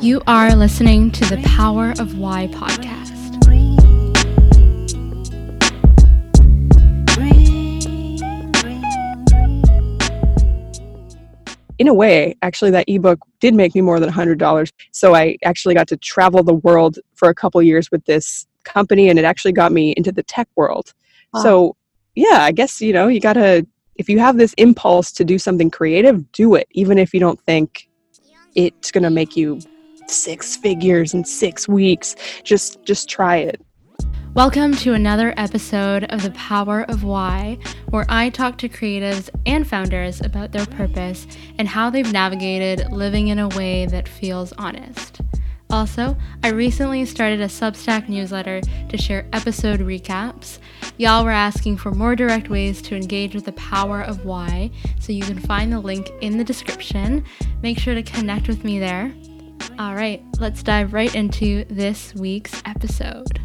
You are listening to the Power of Why podcast. in a way, actually, that ebook did make me more than $100. So I actually got to travel the world for a couple years with this company, and it actually got me into the tech world. Wow. So, yeah, I guess, you know, you got to, if you have this impulse to do something creative, do it, even if you don't think it's going to make you six figures in six weeks. Just, just try it. Welcome to another episode of The Power of Why, where I talk to creatives and founders about their purpose and how they've navigated living in a way that feels honest. Also, I recently started a Substack newsletter to share episode recaps. Y'all were asking for more direct ways to engage with the power of why, so you can find the link in the description. Make sure to connect with me there. All right, let's dive right into this week's episode.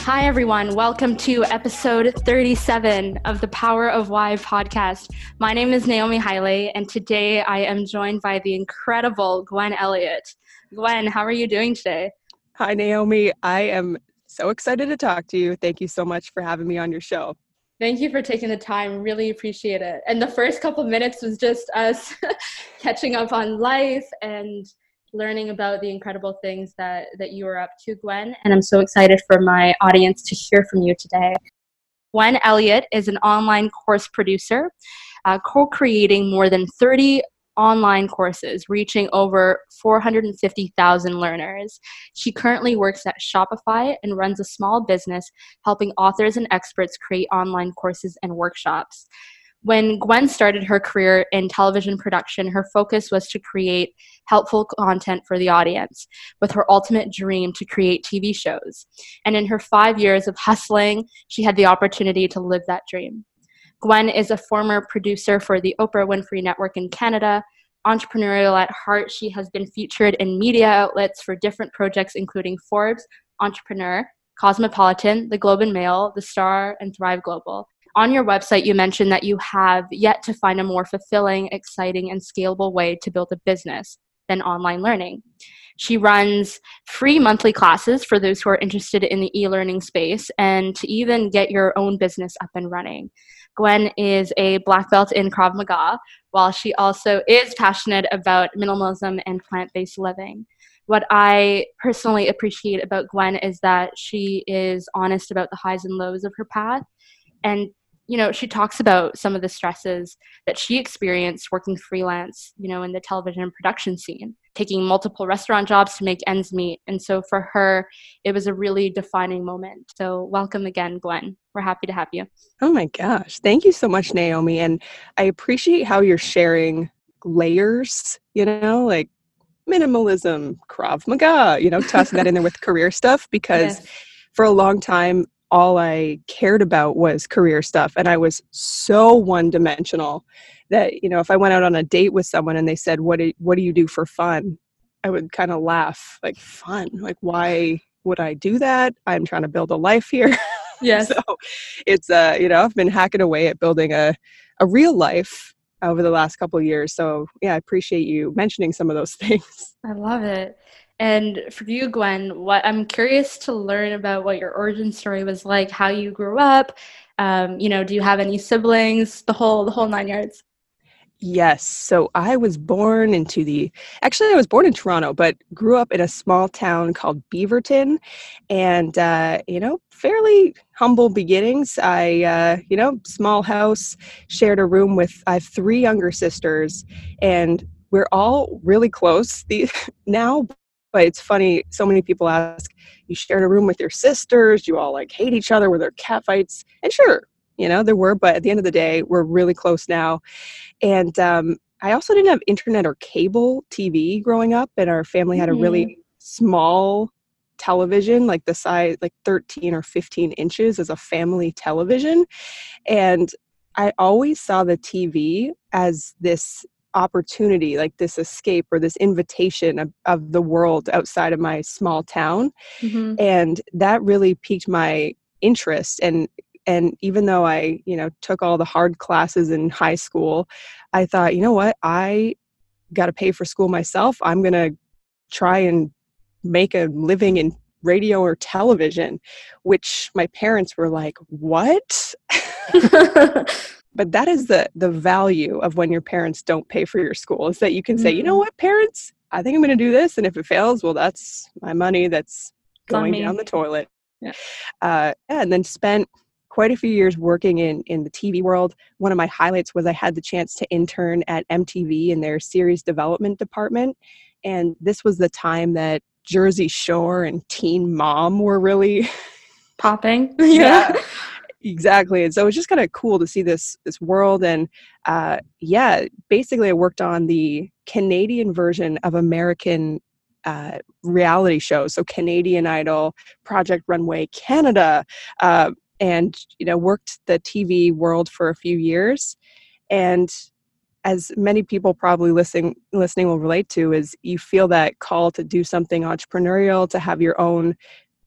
Hi, everyone. Welcome to episode 37 of the Power of Why podcast. My name is Naomi Haile, and today I am joined by the incredible Gwen Elliott. Gwen, how are you doing today? Hi, Naomi. I am so excited to talk to you. Thank you so much for having me on your show. Thank you for taking the time. Really appreciate it. And the first couple minutes was just us catching up on life and learning about the incredible things that that you are up to, Gwen. And I'm so excited for my audience to hear from you today. Gwen Elliott is an online course producer, uh, co-creating more than 30 online courses reaching over 450,000 learners. She currently works at Shopify and runs a small business helping authors and experts create online courses and workshops. When Gwen started her career in television production, her focus was to create helpful content for the audience, with her ultimate dream to create TV shows. And in her five years of hustling, she had the opportunity to live that dream. Gwen is a former producer for the Oprah Winfrey Network in Canada. Entrepreneurial at heart, she has been featured in media outlets for different projects, including Forbes, Entrepreneur, Cosmopolitan, The Globe and Mail, The Star, and Thrive Global on your website, you mentioned that you have yet to find a more fulfilling, exciting, and scalable way to build a business than online learning. She runs free monthly classes for those who are interested in the e learning space and to even get your own business up and running. Gwen is a black belt in Krav Maga, while she also is passionate about minimalism and plant based living. What I personally appreciate about Gwen is that she is honest about the highs and lows of her path and you know, she talks about some of the stresses that she experienced working freelance, you know, in the television production scene, taking multiple restaurant jobs to make ends meet. And so for her, it was a really defining moment. So welcome again, Gwen. We're happy to have you. Oh my gosh. Thank you so much, Naomi. And I appreciate how you're sharing layers, you know, like minimalism, Krav Maga, you know, tossing that in there with career stuff because yes. for a long time all I cared about was career stuff. And I was so one dimensional that, you know, if I went out on a date with someone and they said, What do, what do you do for fun? I would kind of laugh, like, fun? Like, why would I do that? I'm trying to build a life here. Yes. so it's, uh, you know, I've been hacking away at building a, a real life over the last couple of years. So yeah, I appreciate you mentioning some of those things. I love it. And for you, Gwen, what I'm curious to learn about what your origin story was like, how you grew up. Um, you know, do you have any siblings? The whole the whole nine yards. Yes. So I was born into the, actually, I was born in Toronto, but grew up in a small town called Beaverton. And, uh, you know, fairly humble beginnings. I, uh, you know, small house, shared a room with, I have three younger sisters, and we're all really close the, now, but it's funny so many people ask you shared a room with your sisters you all like hate each other were there cat fights? And sure you know there were but at the end of the day we're really close now. And um, i also didn't have internet or cable tv growing up and our family had a really mm-hmm. small television like the size like 13 or 15 inches as a family television. And i always saw the tv as this opportunity like this escape or this invitation of, of the world outside of my small town mm-hmm. and that really piqued my interest and and even though i you know took all the hard classes in high school i thought you know what i got to pay for school myself i'm going to try and make a living in radio or television, which my parents were like, What? but that is the the value of when your parents don't pay for your school is that you can say, mm-hmm. you know mm-hmm. what, parents, I think I'm going to do this, and if it fails, well, that's my money that's going down the toilet. Yeah. Uh, yeah, and then spent quite a few years working in in the TV world. One of my highlights was I had the chance to intern at MTV in their series development department, and this was the time that Jersey Shore and Teen Mom were really popping. yeah. Exactly and so it's just kind of cool to see this this world and uh, yeah basically i worked on the canadian version of american uh, reality shows so canadian idol project runway canada uh, and you know worked the tv world for a few years and as many people probably listening listening will relate to is you feel that call to do something entrepreneurial to have your own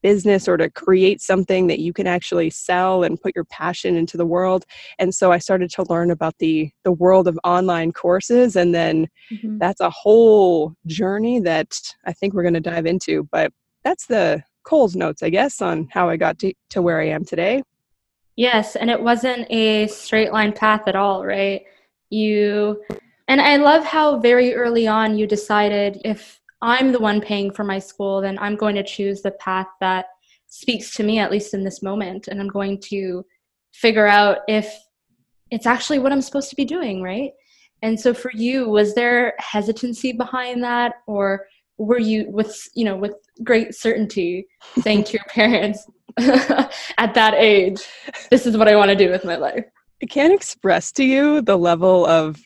business or to create something that you can actually sell and put your passion into the world. And so i started to learn about the the world of online courses and then mm-hmm. that's a whole journey that i think we're going to dive into but that's the Coles Notes i guess on how i got to, to where i am today. Yes and it wasn't a straight line path at all right? You and i love how very early on you decided if I'm the one paying for my school, then I'm going to choose the path that speaks to me, at least in this moment. And I'm going to figure out if it's actually what I'm supposed to be doing, right? And so for you, was there hesitancy behind that? Or were you with you know with great certainty saying to your parents at that age this is what i want to do with my life i can't express to you the level of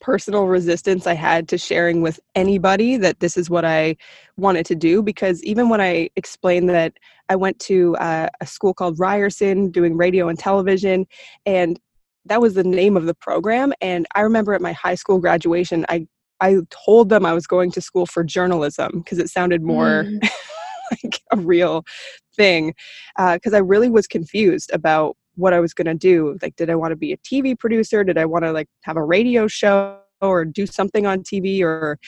personal resistance I had to sharing with anybody that this is what I wanted to do because even when I explained that I went to uh, a school called Ryerson doing radio and television and that was the name of the program and I remember at my high school graduation I I told them I was going to school for journalism because it sounded more mm. like a real thing because uh, I really was confused about what I was going to do. Like, did I want to be a TV producer? Did I want to like have a radio show or do something on TV? Or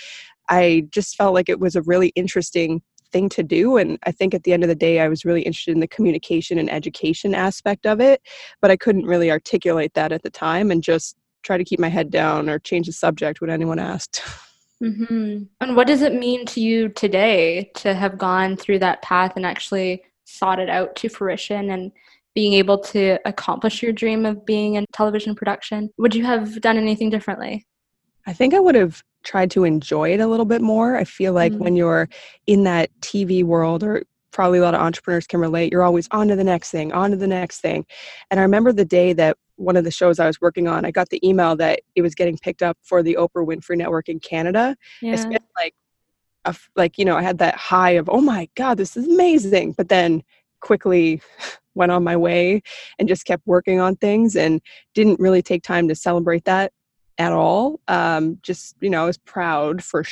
I just felt like it was a really interesting thing to do. And I think at the end of the day, I was really interested in the communication and education aspect of it, but I couldn't really articulate that at the time and just try to keep my head down or change the subject when anyone asked. Mm-hmm. And what does it mean to you today to have gone through that path and actually sought it out to fruition and being able to accomplish your dream of being in television production? Would you have done anything differently? I think I would have tried to enjoy it a little bit more. I feel like mm-hmm. when you're in that TV world, or probably a lot of entrepreneurs can relate, you're always on to the next thing, on to the next thing. And I remember the day that one of the shows I was working on, I got the email that it was getting picked up for the Oprah Winfrey Network in Canada. Yeah. I spent like, a, like you know, I had that high of, oh my god, this is amazing. But then quickly went on my way and just kept working on things and didn't really take time to celebrate that at all. Um, just, you know, I was proud for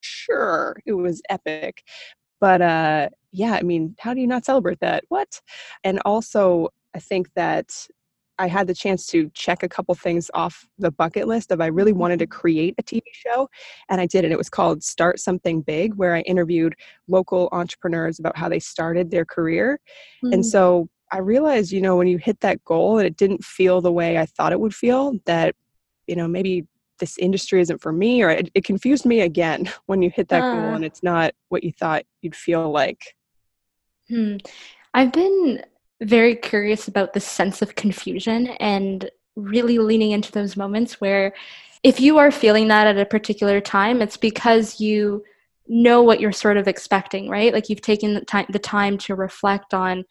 sure. It was epic. But uh, yeah, I mean, how do you not celebrate that? What? And also, I think that I had the chance to check a couple things off the bucket list of I really wanted to create a TV show, and I did it. It was called Start Something Big, where I interviewed local entrepreneurs about how they started their career. Mm-hmm. And so I realized, you know, when you hit that goal and it didn't feel the way I thought it would feel, that, you know, maybe this industry isn't for me, or it, it confused me again when you hit that uh, goal and it's not what you thought you'd feel like. Hmm. I've been very curious about the sense of confusion and really leaning into those moments where if you are feeling that at a particular time it's because you know what you're sort of expecting right? Like you've taken the time the time to reflect on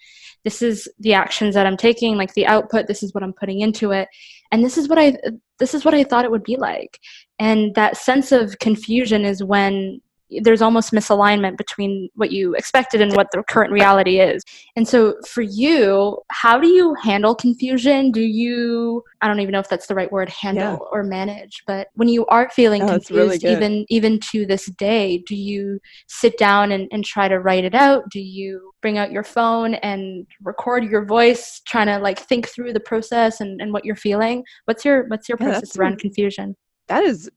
this is the actions that i'm taking like the output this is what i'm putting into it and this is what i this is what i thought it would be like. And that sense of confusion is when there's almost misalignment between what you expected and what the current reality is. And so for you, how do you handle confusion? Do you I don't even know if that's the right word handle yeah. or manage, but when you are feeling oh, confused really even even to this day, do you sit down and, and try to write it out? Do you bring out your phone and record your voice trying to like think through the process and, and what you're feeling? What's your what's your process around confusion? That is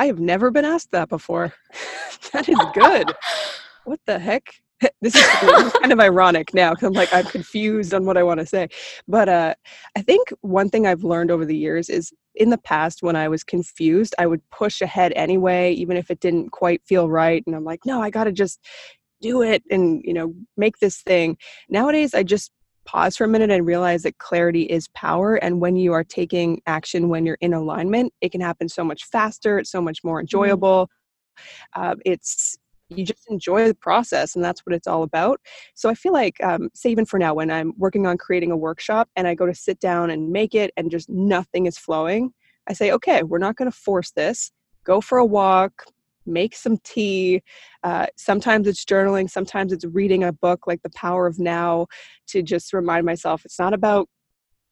I have never been asked that before. that is good. what the heck? this is, kind of ironic now because I'm like I'm confused on what I want to say. But uh, I think one thing I've learned over the years is in the past when I was confused, I would push ahead anyway, even if it didn't quite feel right. And I'm like, no, I got to just do it and you know make this thing. Nowadays, I just pause for a minute and realize that clarity is power. And when you are taking action, when you're in alignment, it can happen so much faster. It's so much more mm-hmm. enjoyable. Mm-hmm. Uh, it's you just enjoy the process and that's what it's all about so i feel like um, say even for now when i'm working on creating a workshop and i go to sit down and make it and just nothing is flowing i say okay we're not going to force this go for a walk make some tea. Uh, sometimes it's journaling, sometimes it's reading a book like The Power of Now to just remind myself it's not about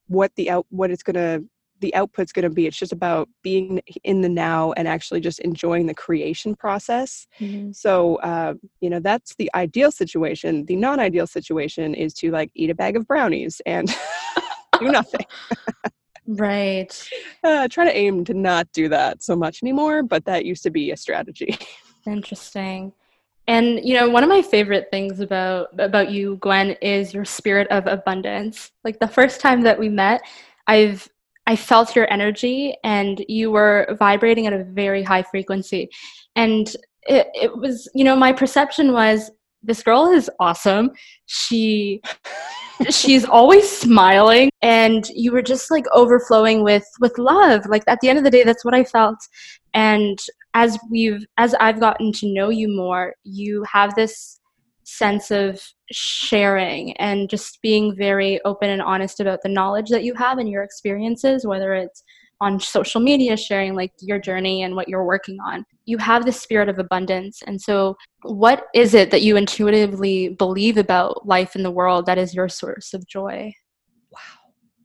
what the out what it's gonna the output's going to be it's just about being in the now and actually just enjoying the creation process mm-hmm. so uh, you know that's the ideal situation the non-ideal situation is to like eat a bag of brownies and do nothing Right. Uh, try to aim to not do that so much anymore, but that used to be a strategy. Interesting. And you know, one of my favorite things about about you, Gwen, is your spirit of abundance. Like the first time that we met, I've I felt your energy and you were vibrating at a very high frequency. And it, it was, you know, my perception was this girl is awesome. She she's always smiling and you were just like overflowing with with love like at the end of the day that's what i felt and as we've as i've gotten to know you more you have this sense of sharing and just being very open and honest about the knowledge that you have and your experiences whether it's on social media sharing like your journey and what you're working on you have this spirit of abundance. And so what is it that you intuitively believe about life in the world that is your source of joy? Wow.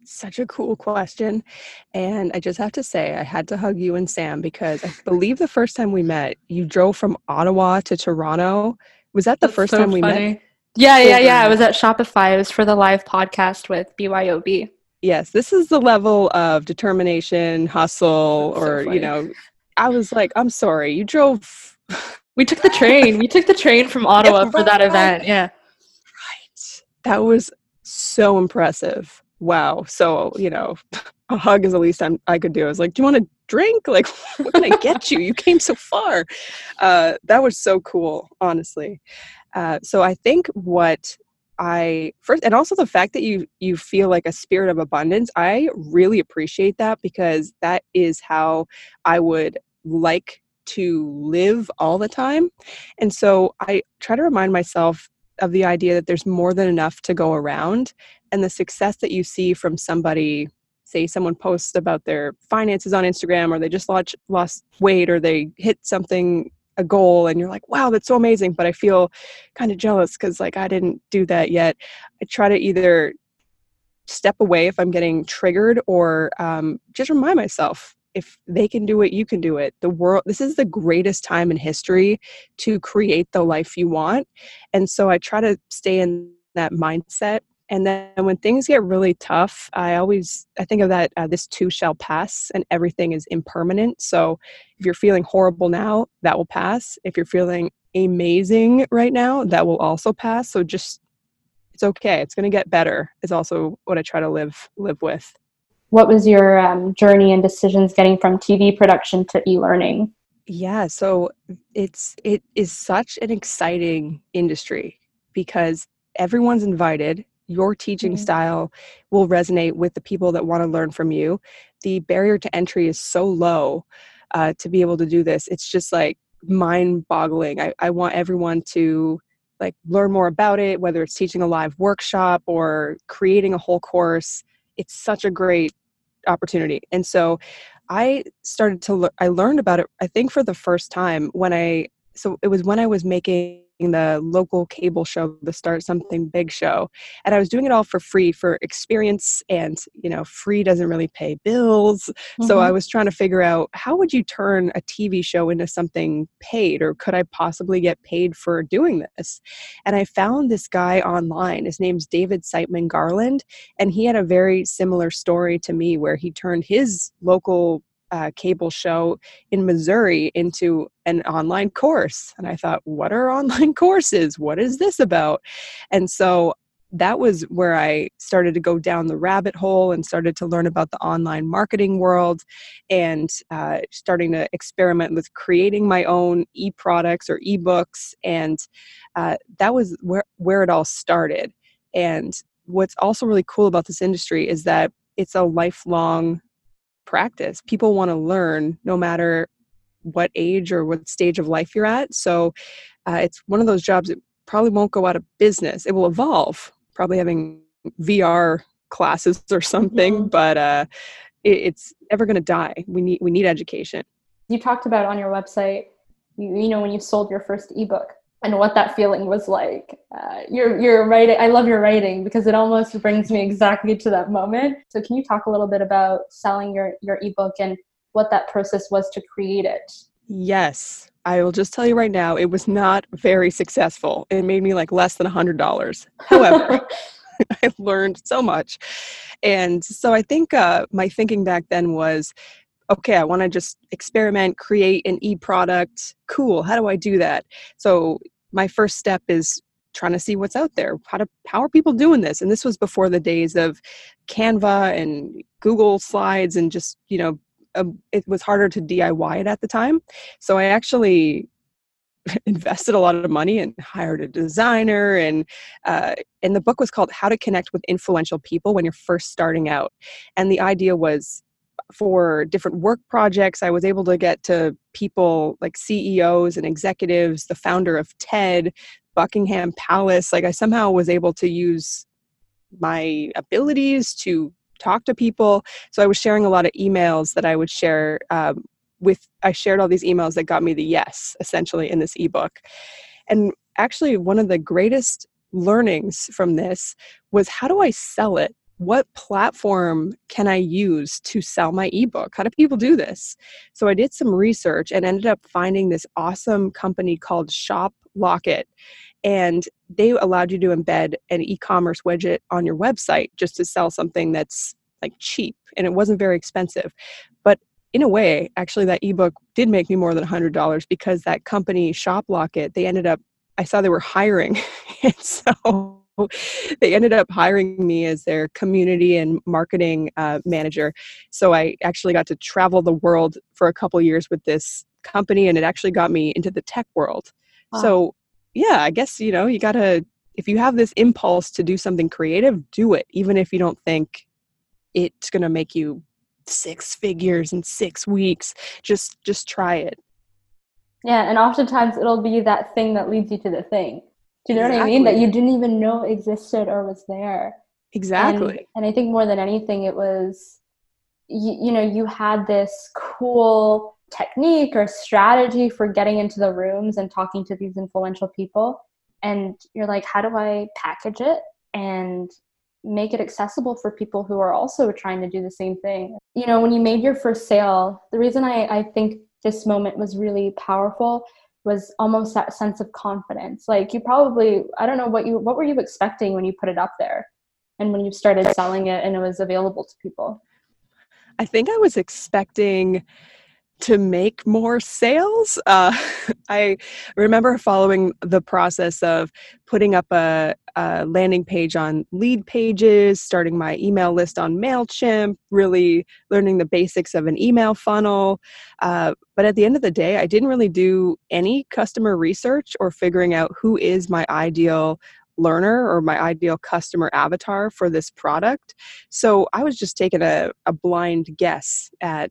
Such a cool question. And i just have to say i had to hug you and sam because i believe the first time we met you drove from ottawa to toronto. Was that the That's first so time we met? yeah yeah yeah. I was at shopify. It was for the live podcast with byob yes, this is the level of determination, hustle, or, you know, I was like, I'm sorry, you drove. we took the train. we took the train from Ottawa yeah, for that event. Yeah. Right. That was so impressive. Wow. So, you know, a hug is the least I'm, I could do. I was like, do you want a drink? Like, what can I get you? You came so far. Uh, that was so cool, honestly. Uh, so I think what I first and also the fact that you you feel like a spirit of abundance, I really appreciate that because that is how I would like to live all the time. And so I try to remind myself of the idea that there's more than enough to go around and the success that you see from somebody say someone posts about their finances on Instagram or they just lost lost weight or they hit something a goal and you're like wow that's so amazing but i feel kind of jealous because like i didn't do that yet. I try to either step away if i'm getting triggered or um, just remind myself if they can do it you can do it. The world this is the greatest time in history to create the life you want and so i try to stay in that mindset and then when things get really tough i always i think of that uh, this too shall pass and everything is impermanent. So if you're feeling horrible now that will pass. If you're feeling amazing right now that will also pass. So just it's okay. It's going to get better is also what i try to live live with. What was your um, journey and decisions getting from tv production to e-learning? Yeah so it's it is such an exciting industry because everyone's invited your teaching mm-hmm. style will resonate with the people that want to learn from you. The barrier to entry is so low uh, to be able to do this. It's just like mind boggling. I, I want everyone to like learn more about it, whether it's teaching a live workshop or creating a whole course. It's such a great opportunity. And so I started to, le- I learned about it, I think for the first time when I, so it was when I was making the local cable show, the Start Something Big show. And I was doing it all for free for experience and, you know, free doesn't really pay bills. Mm-hmm. So I mm-hmm. was trying to figure out how would you turn a TV show into something paid or could I possibly get paid for doing this? And I found this guy online. His name's David Siteman Garland. And he had a very similar story to me where he turned his local uh, cable show in Missouri into an online course. And I thought, what are online courses? What is this about? And so that was where I started to go down the rabbit hole and started to learn about the online marketing world and uh, starting to experiment with creating my own e products or ebooks. And uh, that was where, where it all started. And what's also really cool about this industry is that it's a lifelong practice. People want to learn no matter what age or what stage of life you're at. So uh, it's one of those jobs that probably won't go out of business. It will evolve, probably having VR classes or something, mm-hmm. but uh, it, it's never going to die. We need we need education. You talked about on your website, you, you know, when you sold your first ebook and what that feeling was like. Uh, you're you're writing. I love your writing because it almost brings me exactly to that moment. So can you talk a little bit about selling your your ebook and what that process was to create it? Yes. I will just tell you right now, it was not very successful. It made me like less than a hundred dollars. However, I learned so much. And so I think uh, my thinking back then was okay, I want to just experiment, create an e product. Cool. How do I do that? So my first step is trying to see what's out there how to how are people doing this? And this was before the days of canva and google slides and just you know um, it was harder to diy it at the time. So i actually invested a lot of money and hired a designer and uh, and the book was called how to connect with influential people when you're first starting out. And the idea was for different work projects. I was able to get to people like CEOs and executives, the founder of TED, Buckingham Palace. Like I somehow was able to use my abilities to talk to people. So I was sharing a lot of emails that I would share um, with. I shared all these emails that got me the yes, essentially, in this ebook. And actually, one of the greatest learnings from this was how do I sell it what platform can I use to sell my ebook? How do people do this? So I did some research and ended up finding this awesome company called Shop Locket. And they allowed you to embed an e commerce widget on your website just to sell something that's like cheap and it wasn't very expensive. But in a way, actually, that ebook did make me more than $100 because that company, ShopLocket, they ended up, I saw they were hiring. and so they ended up hiring me as their community and marketing uh, manager. So I actually got to travel the world for a couple years with this company, and it actually got me into the tech world. Wow. So, yeah, I guess, you know, you got to, if you have this impulse to do something creative, do it, even if you don't think it's going to make you six figures in six weeks. Just, just try it. Yeah, and oftentimes it'll be that thing that leads you to the thing. Do you know exactly. what I mean? That you didn't even know existed or was there. Exactly. And, and I think more than anything, it was, you, you know, you had this cool technique or strategy for getting into the rooms and talking to these influential people. And you're like, how do I package it and make it accessible for people who are also trying to do the same thing? You know, when you made your first sale, the reason I, I think this moment was really powerful was almost that sense of confidence. Like you probably i don't know what you what were you expecting when you put it up there? And when you started selling it and it was available to people? I think i was expecting to make more sales. Uh, I remember following the process of putting up a, a, landing page on Leadpages, starting my email list on MailChimp, really learning the basics of an email funnel. Uh, but at the end of the day, I didn't really do any customer research or figuring out who is my ideal learner or my ideal customer avatar for this product. So I was just taking a, a blind guess at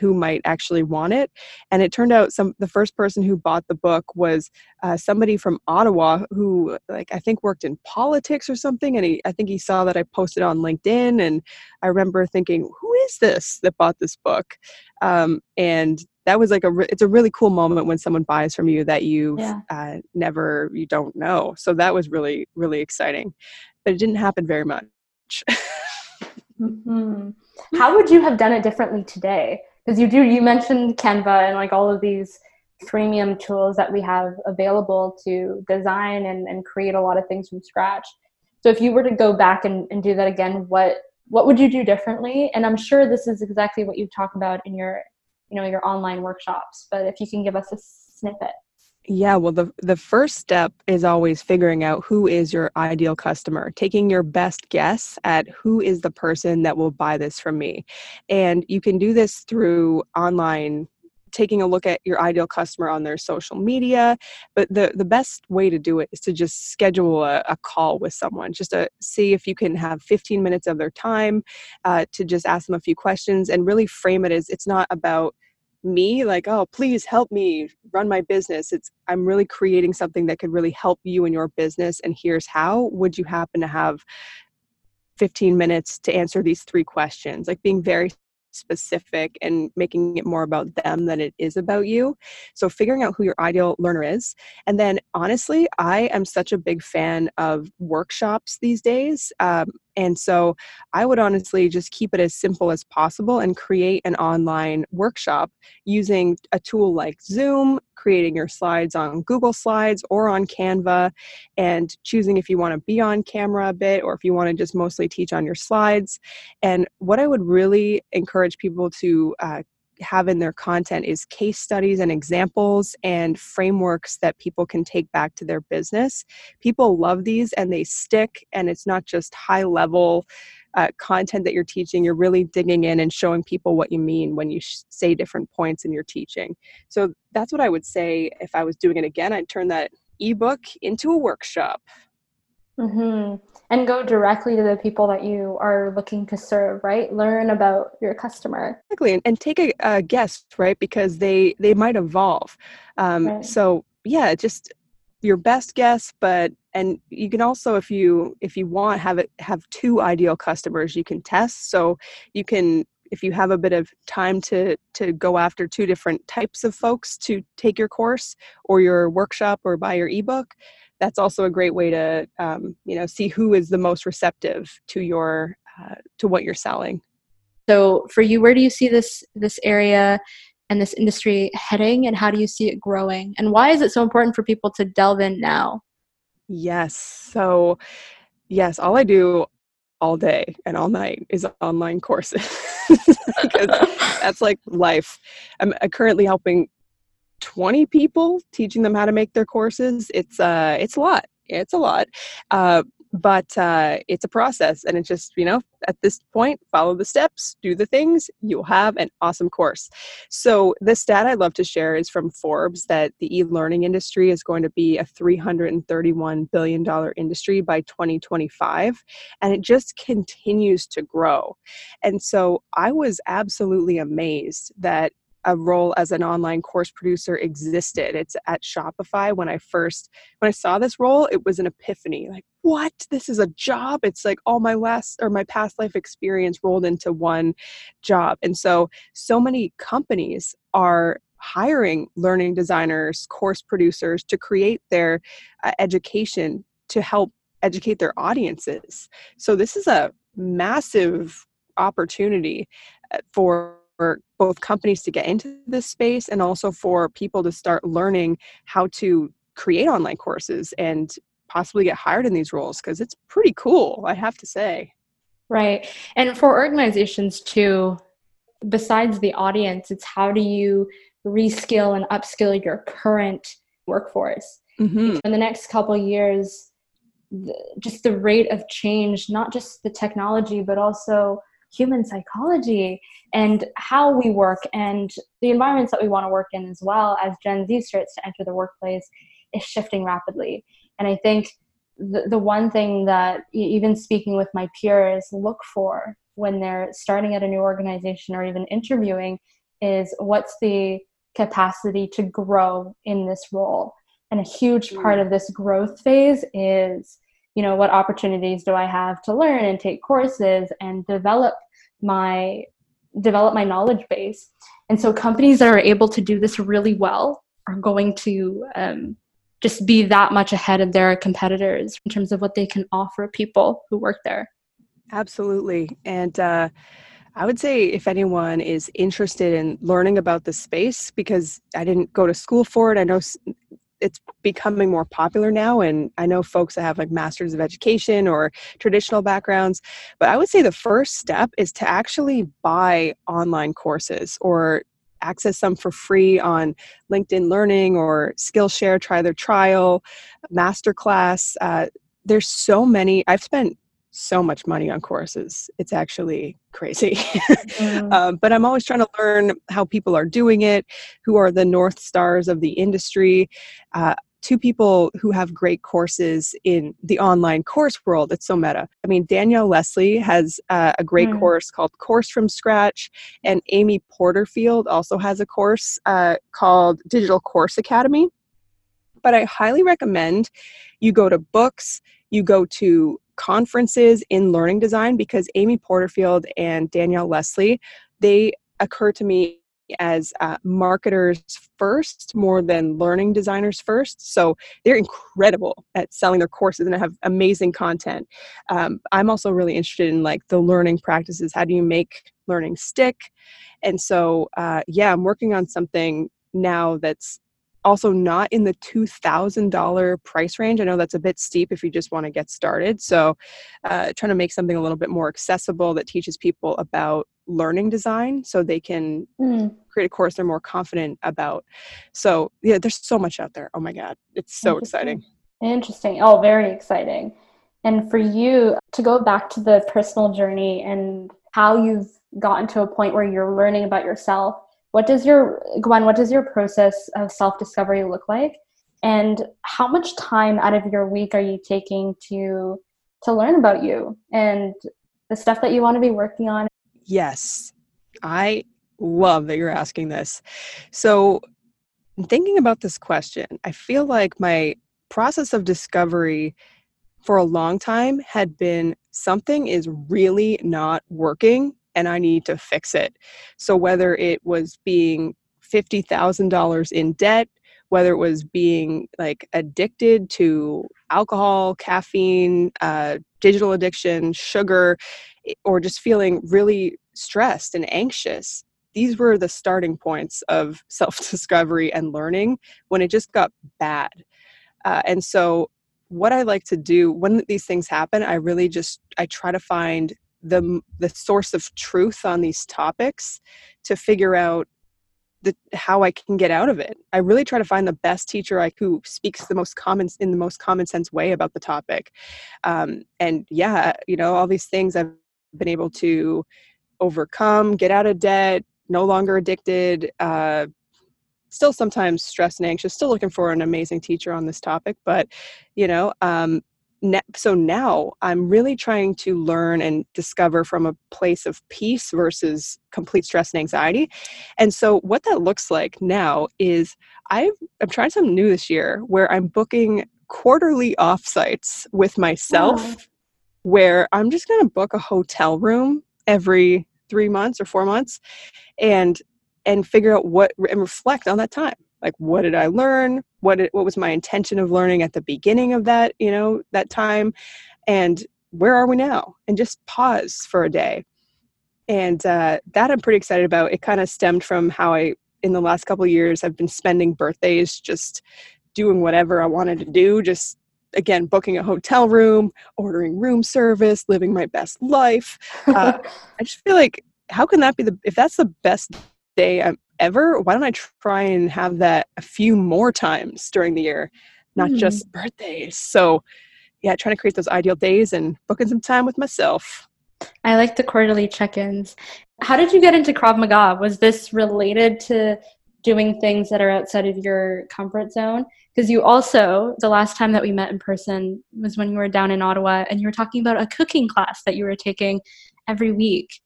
who might actually want it. And it turned out some the first person who bought the book was uh, somebody from ottawa who like i think worked in politics or something and he i think he saw that i posted on linkedin and i remember thinking who is this that bought this book? Um, and that was like a re- it's a really cool moment when someone buys from you that you yeah. uh, never you don't know. So that was really really exciting. But it didn't happen very much. Mm-hmm. how would you have done it differently today because you do you mentioned canva and like all of these freemium tools that we have available to design and, and create a lot of things from scratch. So if you were to go back and, and do that again what what would you do differently? And i'm sure this is exactly what you talk about in your you know your online workshops but if you can give us a snippet yeah, well the the first step is always figuring out who is your ideal customer, taking your best guess at who is the person that will buy this from me. And you can do this through online taking a look at your ideal customer on their social media but the the best way to do it is to just schedule a, a call with someone just to see if you can have 15 minutes of their time uh, to just ask them a few questions and really frame it as it's not about me like oh please help me run my business. It's i'm really creating something that could really help you in your business and here's how. Would you happen to have 15 minutes to answer these three questions? Like being very specific and making it more about them than it is about you. So, figuring out who your ideal learner is. And then, honestly, I am such a big fan of workshops these days. Um, and so I would honestly just keep it as simple as possible and create an online workshop using a tool like Zoom, creating your slides on Google Slides or on Canva, and choosing if you want to be on camera a bit or if you want to just mostly teach on your slides. And what I would really encourage people to uh, have in their content is case studies and examples and frameworks that people can take back to their business. People love these and they stick, and it's not just high level uh, content that you're teaching. You're really digging in and showing people what you mean when you sh- say different points in your teaching. So that's what I would say if I was doing it again. I'd turn that ebook into a workshop. Mm-hmm. And go directly to the people that you are looking to serve, right? Learn about your customer. Exactly, and, and take a, a guest, right? Because they they might evolve. Um, right. So yeah, just your best guess, but and you can also, if you if you want, have it have two ideal customers you can test. So you can if you have a bit of time to to go after two different types of folks to take your course or your workshop or buy your ebook that's also a great way to um, you know see who is the most receptive to your uh, to what you're selling so for you where do you see this this area and this industry heading and how do you see it growing? And why is it so important for people to delve in now? Yes. So yes all i do all day and all night is online courses that's like life. I'm currently helping 20 people teaching them how to make their courses. It's uh it's a lot. It's a lot. Uh, but uh, it's a process and it's just you know at this point follow the steps do the things you'll have an awesome course. So the stat i love to share is from forbes that the e-learning industry is going to be a 331 billion dollar industry by 2025 and it just continues to grow. And so i was absolutely amazed that a role as an online course producer existed. It's at Shopify when I first when I saw this role, it was an epiphany. Like, what? This is a job. It's like all my last or my past life experience rolled into one job. And so so many companies are hiring learning designers, course producers to create their uh, education to help educate their audiences. So this is a massive opportunity uh, for for both companies to get into this space and also for people to start learning how to create online courses and possibly get hired in these roles because it's pretty cool, I have to say. Right. And for organizations too, besides the audience, it's how do you reskill and upskill your current workforce? Mm-hmm. In the next couple years, the, just the rate of change, not just the technology, but also human psychology and how we work and the environments that we want to work in as well as Gen Z starts to enter the workplace is shifting rapidly. And I think the, the one thing that even speaking with my peers look for when they're starting at a new organization or even interviewing is what's the capacity to grow in this role. And a huge mm. part of this growth phase is you know what opportunities do i have to learn and take courses and develop my develop my knowledge base. And so companies that are able to do this really well are going to um, just be that much ahead of their competitors in terms of what they can offer people who work there. Absolutely. And uh, I would say if anyone is interested in learning about the space, because I didn't go to school for it, I know it's becoming more popular now and i know folks that have like masters of education or traditional backgrounds but i would say the first step is to actually buy online courses or access some for free on LinkedIn Learning or Skillshare, try their trial, masterclass. Uh, there's so many. I've spent so much money on courses. It's actually crazy. mm. um, but I'm always trying to learn how people are doing it, who are the North Stars of the industry. Uh, two people who have great courses in the online course world. It's so meta. I mean, Danielle Leslie has uh, a great mm. course called Course from Scratch, and Amy Porterfield also has a course uh, called Digital Course Academy. But I highly recommend you go to books, you go to conferences in learning design because Amy Porterfield and Danielle Leslie, they occur to me as uh, marketers first more than learning designers first. So they're incredible at selling their courses and have amazing content. Um, I'm also really interested in like the learning practices. How do you make learning stick? And so, uh, yeah, I'm working on something now that's also not in the $2,000 price range. I know that's a bit steep if you just want to get started. So, uh, trying to make something a little bit more accessible that teaches people about learning design so they can mm. create a course they're more confident about. So, yeah, there's so much out there. Oh my God, it's so exciting. Interesting. Oh, very exciting. And for you to go back to the personal journey and how you've gotten to a point where you're learning about yourself what does your gwen what does your process of self-discovery look like? And how much time out of your week are you taking to to learn about you and the stuff that you want to be working on? Yes. I love that you're asking this. So thinking about this question i feel like my process of discovery for a long time had been something is really not working and I need to fix it. So whether it was being $50,000 in debt, whether it was being like addicted to alcohol, caffeine, uh, digital addiction, sugar, or just feeling really stressed and anxious. These were the starting points of self discovery and learning when it just got bad. Uh, and so, what I like to do when these things happen, I really just I try to find the the source of truth on these topics to figure out the, how I can get out of it. I really try to find the best teacher I, who speaks the most common in the most common sense way about the topic. Um, and yeah, you know, all these things I've been able to overcome, get out of debt, no longer addicted. Uh, still sometimes stressed and anxious. Still looking for an amazing teacher on this topic, but you know, um, so now I'm really trying to learn and discover from a place of peace versus complete stress and anxiety. And so what that looks like now is i am trying something new this year where I'm booking quarterly offsites with myself wow. where I'm just going to book a hotel room every 3 months or 4 months and and figure out what and reflect on that time like what did i learn? What it, what was my intention of learning at the beginning of that you know that time? And where are we now? And just pause for a day. And uh, that i'm pretty excited about. It kind of stemmed from how i in the last couple years i've been spending birthdays just doing whatever i wanted to do. Just again booking a hotel room ordering room service living my best life. Uh, i just feel like how can that be the if that's the best day I'm ever, why don't I try and have that a few more times during the year, not mm. just birthdays? So, yeah, trying to create those ideal days and booking some time with myself. I like the quarterly check ins. How did you get into Krav Maga? Was this related to doing things that are outside of your comfort zone? Because you also, the last time that we met in person was when you were down in Ottawa and you were talking about a cooking class that you were taking every week.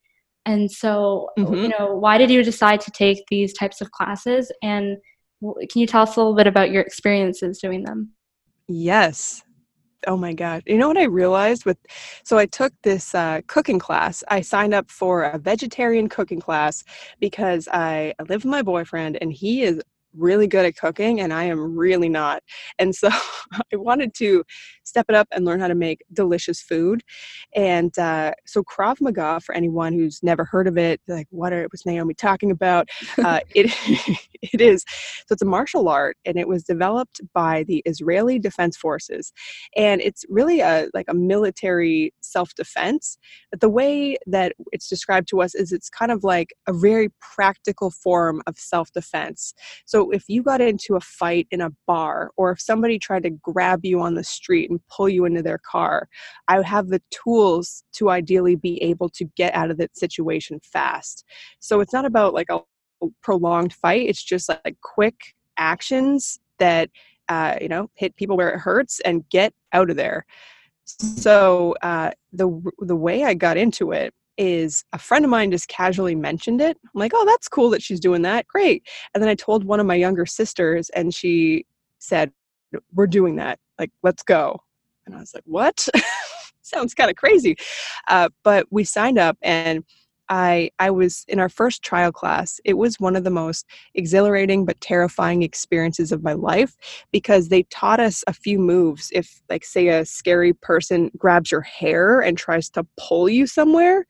And so, mm-hmm. you know, why did you decide to take these types of classes? And can you tell us a little bit about your experiences doing them? Yes. Oh my God. You know what I realized with, so I took this uh, cooking class. I signed up for a vegetarian cooking class because I, I live with my boyfriend and he is really good at cooking and I am really not. And so I wanted to step it up and learn how to make delicious food. And uh, so Krav Maga, for anyone who's never heard of it, like what are, was Naomi talking about? Uh, it it is so it's a martial art and it was developed by the Israeli Defense Forces, and it's really a like a military self defense. But the way that it's described to us is it's kind of like a very practical form of self defense. So if you got into a fight in a bar or if somebody tried to grab you on the street and pull you into their car, I have the tools to ideally be able to get out of that situation fast. So it's not about like a prolonged fight, it's just like quick actions that uh, you know hit people where it hurts and get out of there. So uh, the the way I got into it is a friend of mine just casually mentioned it. I'm like, oh, that's cool that she's doing that. Great. And then I told one of my younger sisters, and she said, we're doing that. Like, let's go. And I was like, what? Sounds kind of crazy. Uh, but we signed up and I I was in our first trial class. It was one of the most exhilarating but terrifying experiences of my life because they taught us a few moves. If like say a scary person grabs your hair and tries to pull you somewhere,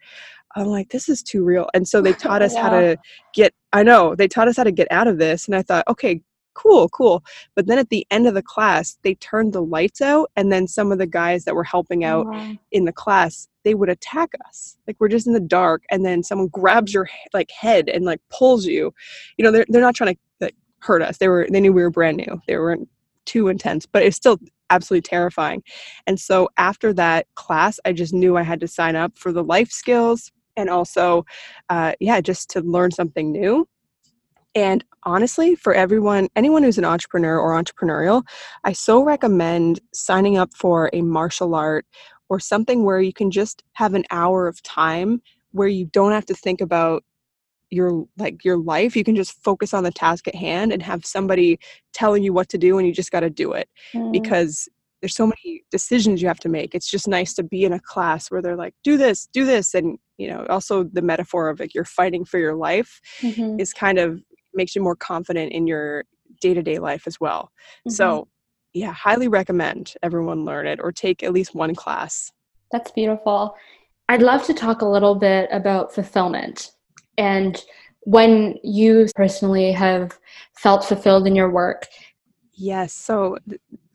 I'm like this is too real. And so they taught us how to get I know, they taught us how to get out of this and I thought, okay, cool, cool. But then at the end of the class, they turned the lights out, and then some of the guys that were helping out wow. in the class, they would attack us. Like we're just in the dark, and then someone grabs your like head and like pulls you. You know, they're they're not trying to like, hurt us. They were they knew we were brand new. They weren't too intense, but it's still absolutely terrifying. And so after that class, I just knew I had to sign up for the life skills and also, uh, yeah, just to learn something new and honestly, for everyone, anyone who's an entrepreneur or entrepreneurial, I so recommend signing up for a martial art or something where you can just have an hour of time where you don't have to think about your like your life you can just focus on the task at hand and have somebody telling you what to do and you just got to do it mm. because there's so many decisions you have to make it's just nice to be in a class where they're like do this do this and you know also the metaphor of like you're fighting for your life mm-hmm. is kind of makes you more confident in your day-to-day life as well. Mm-hmm. so yeah highly recommend everyone learn it or take at least one class. That's beautiful. I'd love to talk a little bit about fulfillment and when you personally have felt fulfilled in your work. Yes so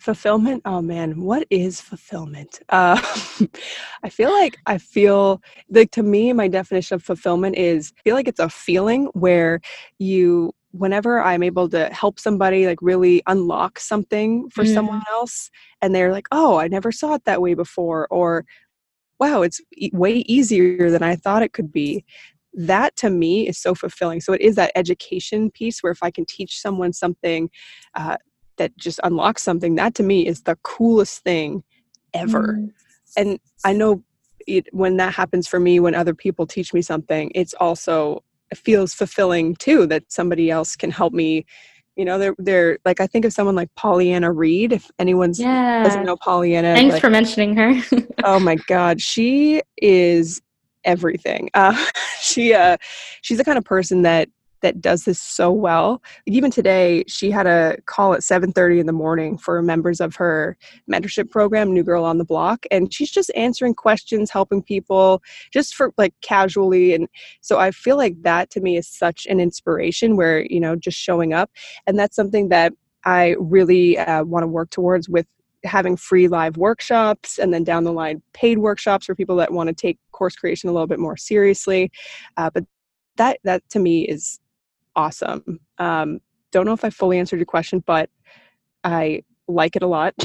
fulfillment? Oh man what is fulfillment? Uh, i feel like i feel like to me my definition of fulfillment is I feel like it's a feeling where you whenever i'm able to help somebody like really unlock something for mm. someone else and they're like oh i never saw it that way before or wow it's e- way easier than i thought it could be. That to me is so fulfilling. So it is that education piece where if i can teach someone something uh, that just unlocks something that to me is the coolest thing ever mm. and i know it, when that happens for me when other people teach me something it's also it feels fulfilling too that somebody else can help me you know they're they're like i think of someone like pollyanna reed if anyone's yeah. doesn't know pollyanna thanks like, for mentioning her oh my god she is everything uh, she uh she's the kind of person that that does this so well. Even today, she had a call at 7:30 in the morning for members of her mentorship program, New Girl on the Block, and she's just answering questions, helping people, just for like casually. And so I feel like that to me is such an inspiration. Where you know just showing up, and that's something that I really uh, want to work towards with having free live workshops and then down the line paid workshops for people that want to take course creation a little bit more seriously uh, but that that to me is awesome. Um, don't know if I fully answered your question, but I like it a lot.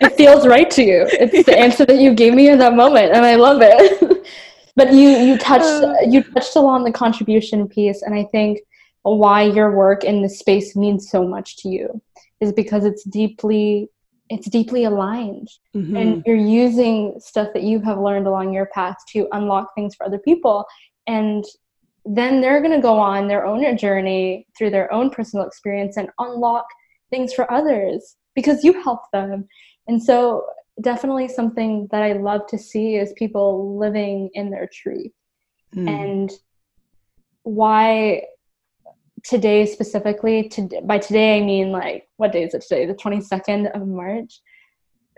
it feels right to you. It's the answer that you gave me in that moment, and I love it. but you you touched uh. you touched along the contribution piece, and I think why your work in this space means so much to you is because it's deeply it's deeply aligned mm-hmm. and you're using stuff that you have learned along your path to unlock things for other people and then they're going to go on their own journey through their own personal experience and unlock things for others because you help them. And so, definitely something that I love to see is people living in their truth. Mm. And why today specifically, to, by today I mean like, what day is it today? The 22nd of March,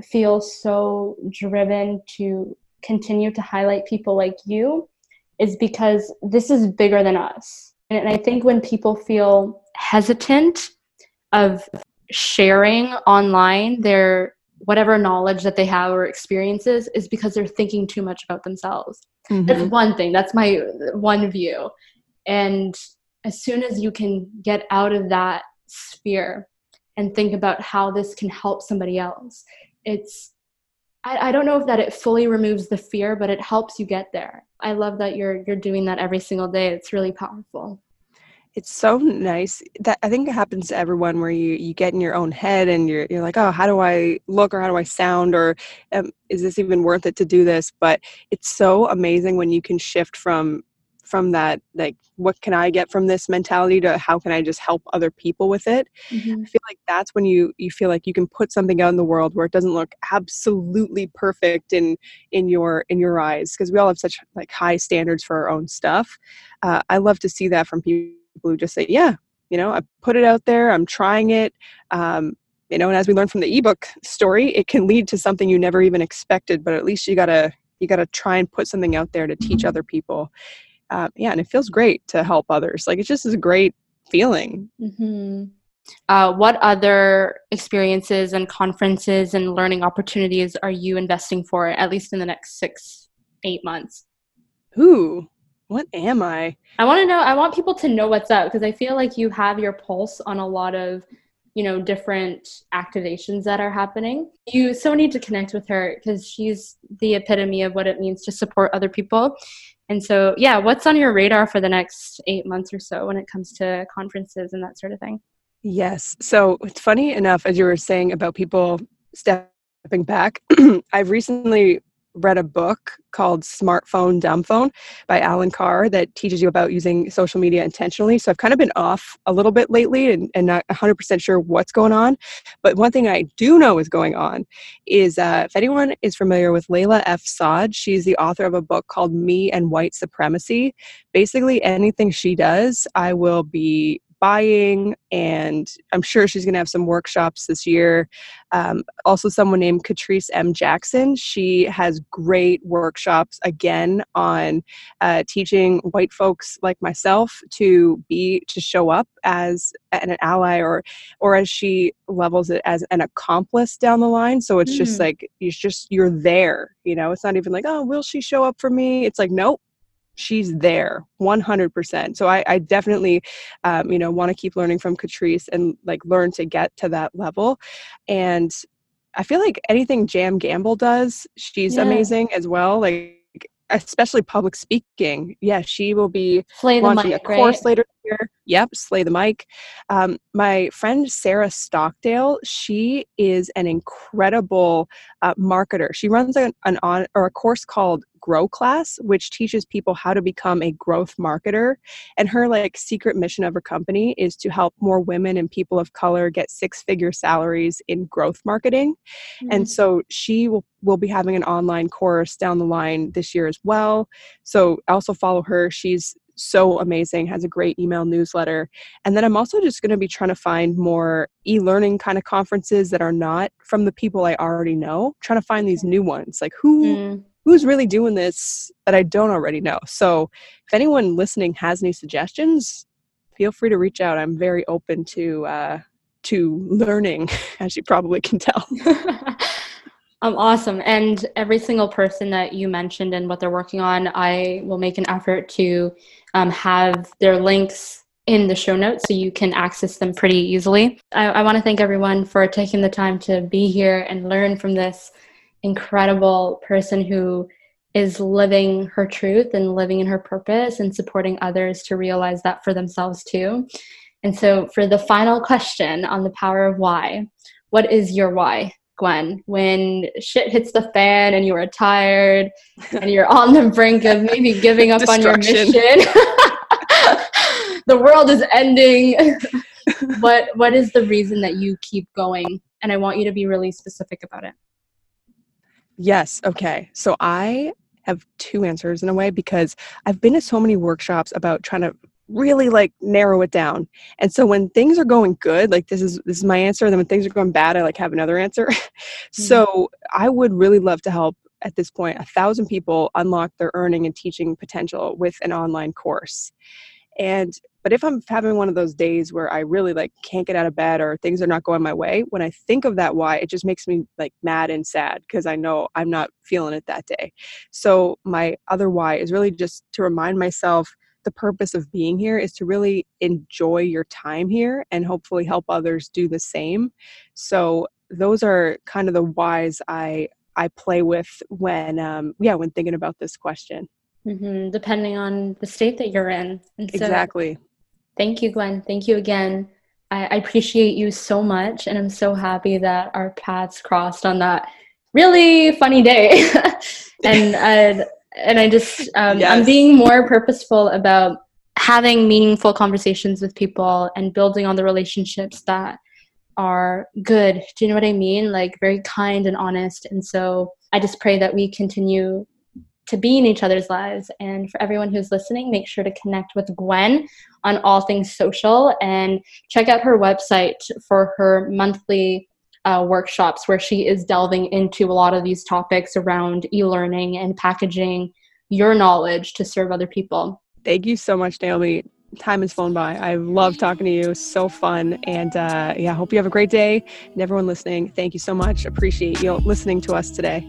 feel so driven to continue to highlight people like you is because this is bigger than us. And I think when people feel hesitant of sharing online their whatever knowledge that they have or experiences is because they're thinking too much about themselves. Mm-hmm. That's one thing. That's my one view. And as soon as you can get out of that sphere and think about how this can help somebody else, it's I, I don't know if that it fully removes the fear, but it helps you get there. I love that you're you're doing that every single day. It's really powerful it's so nice that I think it happens to everyone where you you get in your own head and you're you're like, oh, how do I look or how do I sound or um, is this even worth it to do this? But it's so amazing when you can shift from from that like what can i get from this mentality to how can i just help other people with it mm-hmm. i feel like that's when you you feel like you can put something out in the world where it doesn't look absolutely perfect in in your in your eyes because we all have such like high standards for our own stuff uh, i love to see that from people who just say yeah you know i put it out there i'm trying it um, you know and as we learned from the ebook story it can lead to something you never even expected but at least you gotta you gotta try and put something out there to teach mm-hmm. other people uh, yeah, and it feels great to help others. Like it just is a great feeling. Mm-hmm. Uh, what other experiences and conferences and learning opportunities are you investing for, at least in the next six, eight months? Ooh, what am I? I want to know. I want people to know what's up because I feel like you have your pulse on a lot of, you know, different activations that are happening. You so need to connect with her because she's the epitome of what it means to support other people. And so, yeah, what's on your radar for the next eight months or so when it comes to conferences and that sort of thing? Yes. So it's funny enough, as you were saying about people stepping back, I've recently read a book called Smartphone Dumbphone by Alan Carr that teaches you about using social media intentionally. So I've kind of been off a little bit lately and, and not 100% sure what's going on. But one thing I do know is going on is uh, if anyone is familiar with Layla F. Saad, she's the author of a book called Me and White Supremacy. Basically, anything she does, I will be buying, and I'm sure she's going to have some workshops this year. Um, also, someone named Catrice M. Jackson. She has great workshops again on uh, teaching white folks like myself to be to show up as an ally or or as she levels it as an accomplice down the line. So it's mm. just like it's just you're there. You know, it's not even like oh, will she show up for me? It's like nope she's there 100% so i, I definitely um, you know want to keep learning from catrice and like learn to get to that level. And i feel like anything jam gamble does she's yeah. amazing as well like especially public speaking. Yeah she will be Slay launching mic, a course right? later here yep slay the mic. Um, my friend sarah stockdale she is an incredible uh, marketer. She runs an, an on or a course called grow class which teaches people how to become a growth marketer and her like secret mission of her company is to help more women and people of color get six figure salaries in growth marketing mm-hmm. and so she will, will be having an online course down the line this year as well so also follow her she's so amazing, has a great email newsletter. And then I'm also just going to be trying to find more e learning kind of conferences that are not from the people I already know, trying to find these new ones. Like, who mm who's really doing this that I don't already know. So if anyone listening has any suggestions, feel free to reach out. I'm very open to uh, to learning, as you probably can tell. um, awesome. And every single person that you mentioned and what they're working on, I will make an effort to um, have their links in the show notes so you can access them pretty easily. I, I want to thank everyone for taking the time to be here and learn from this incredible person who is living her truth and living in her purpose and supporting others to realize that for themselves too. And so, for the final question on the power of why, what is your why, Gwen? When shit hits the fan and you are tired and you're on the brink of maybe giving up on your mission, the world is ending. what what is the reason that you keep going? And I want you to be really specific about it. Yes. Okay. So I have two answers in a way because I've been to so many workshops about trying to really like narrow it down. And so when things are going good, like this is this is my answer. And then when things are going bad, I like have another answer. mm-hmm. So I would really love to help at this point a thousand people unlock their earning and teaching potential with an online course. And but if I'm having one of those days where I really like can't get out of bed or things are not going my way, when I think of that why, it just makes me like mad and sad because I know I'm not feeling it that day. So my other why is really just to remind myself the purpose of being here is to really enjoy your time here and hopefully help others do the same. So those are kind of the whys I I play with when um, yeah when thinking about this question. Mm-hmm, depending on the state that you're in. And so, exactly. Thank you, Gwen. Thank you again. I, I appreciate you so much, and I'm so happy that our paths crossed on that really funny day. and uh, and I just um, yes. I'm being more purposeful about having meaningful conversations with people and building on the relationships that are good. Do you know what I mean? Like very kind and honest. And so I just pray that we continue to be in each other's lives. And for everyone who's listening, make sure to connect with Gwen on all things social and check out her website for her monthly uh, workshops where she is delving into a lot of these topics around e learning and packaging your knowledge to serve other people. Thank you so much, Naomi. Time has flown by. I love talking to you. So fun. And uh, yeah, hope you have a great day. And everyone listening, thank you so much. Appreciate you listening to us today.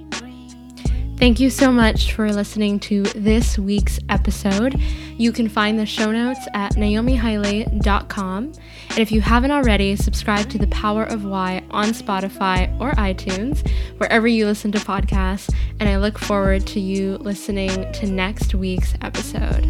Thank you so much for listening to this week's episode. You can find the show notes at naomihaile.com. And if you haven't already, subscribe to The Power of Why on Spotify or iTunes, wherever you listen to podcasts. And I look forward to you listening to next week's episode.